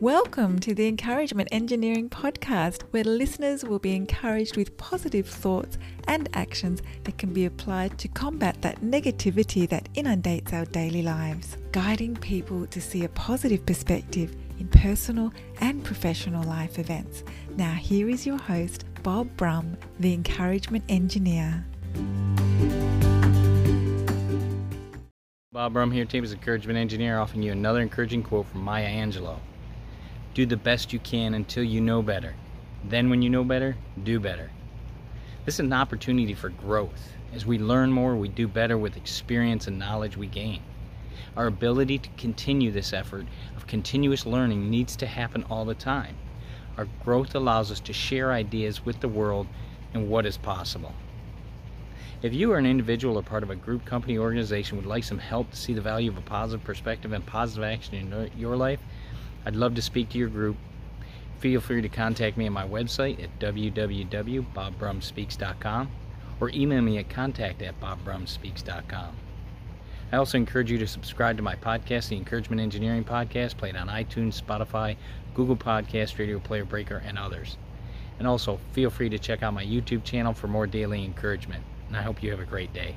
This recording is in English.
Welcome to the Encouragement Engineering Podcast, where listeners will be encouraged with positive thoughts and actions that can be applied to combat that negativity that inundates our daily lives, guiding people to see a positive perspective in personal and professional life events. Now, here is your host, Bob Brum, the Encouragement Engineer. Bob Brum here, team as Encouragement Engineer, offering you another encouraging quote from Maya Angelou. Do the best you can until you know better. Then, when you know better, do better. This is an opportunity for growth. As we learn more, we do better with experience and knowledge we gain. Our ability to continue this effort of continuous learning needs to happen all the time. Our growth allows us to share ideas with the world and what is possible. If you are an individual or part of a group, company, organization would like some help to see the value of a positive perspective and positive action in your life, I'd love to speak to your group. Feel free to contact me on my website at www.bobbrumspeaks.com or email me at contact at bobbrumspeaks.com. I also encourage you to subscribe to my podcast, the Encouragement Engineering Podcast, played on iTunes, Spotify, Google Podcast, Radio Player Breaker, and others. And also, feel free to check out my YouTube channel for more daily encouragement. And I hope you have a great day.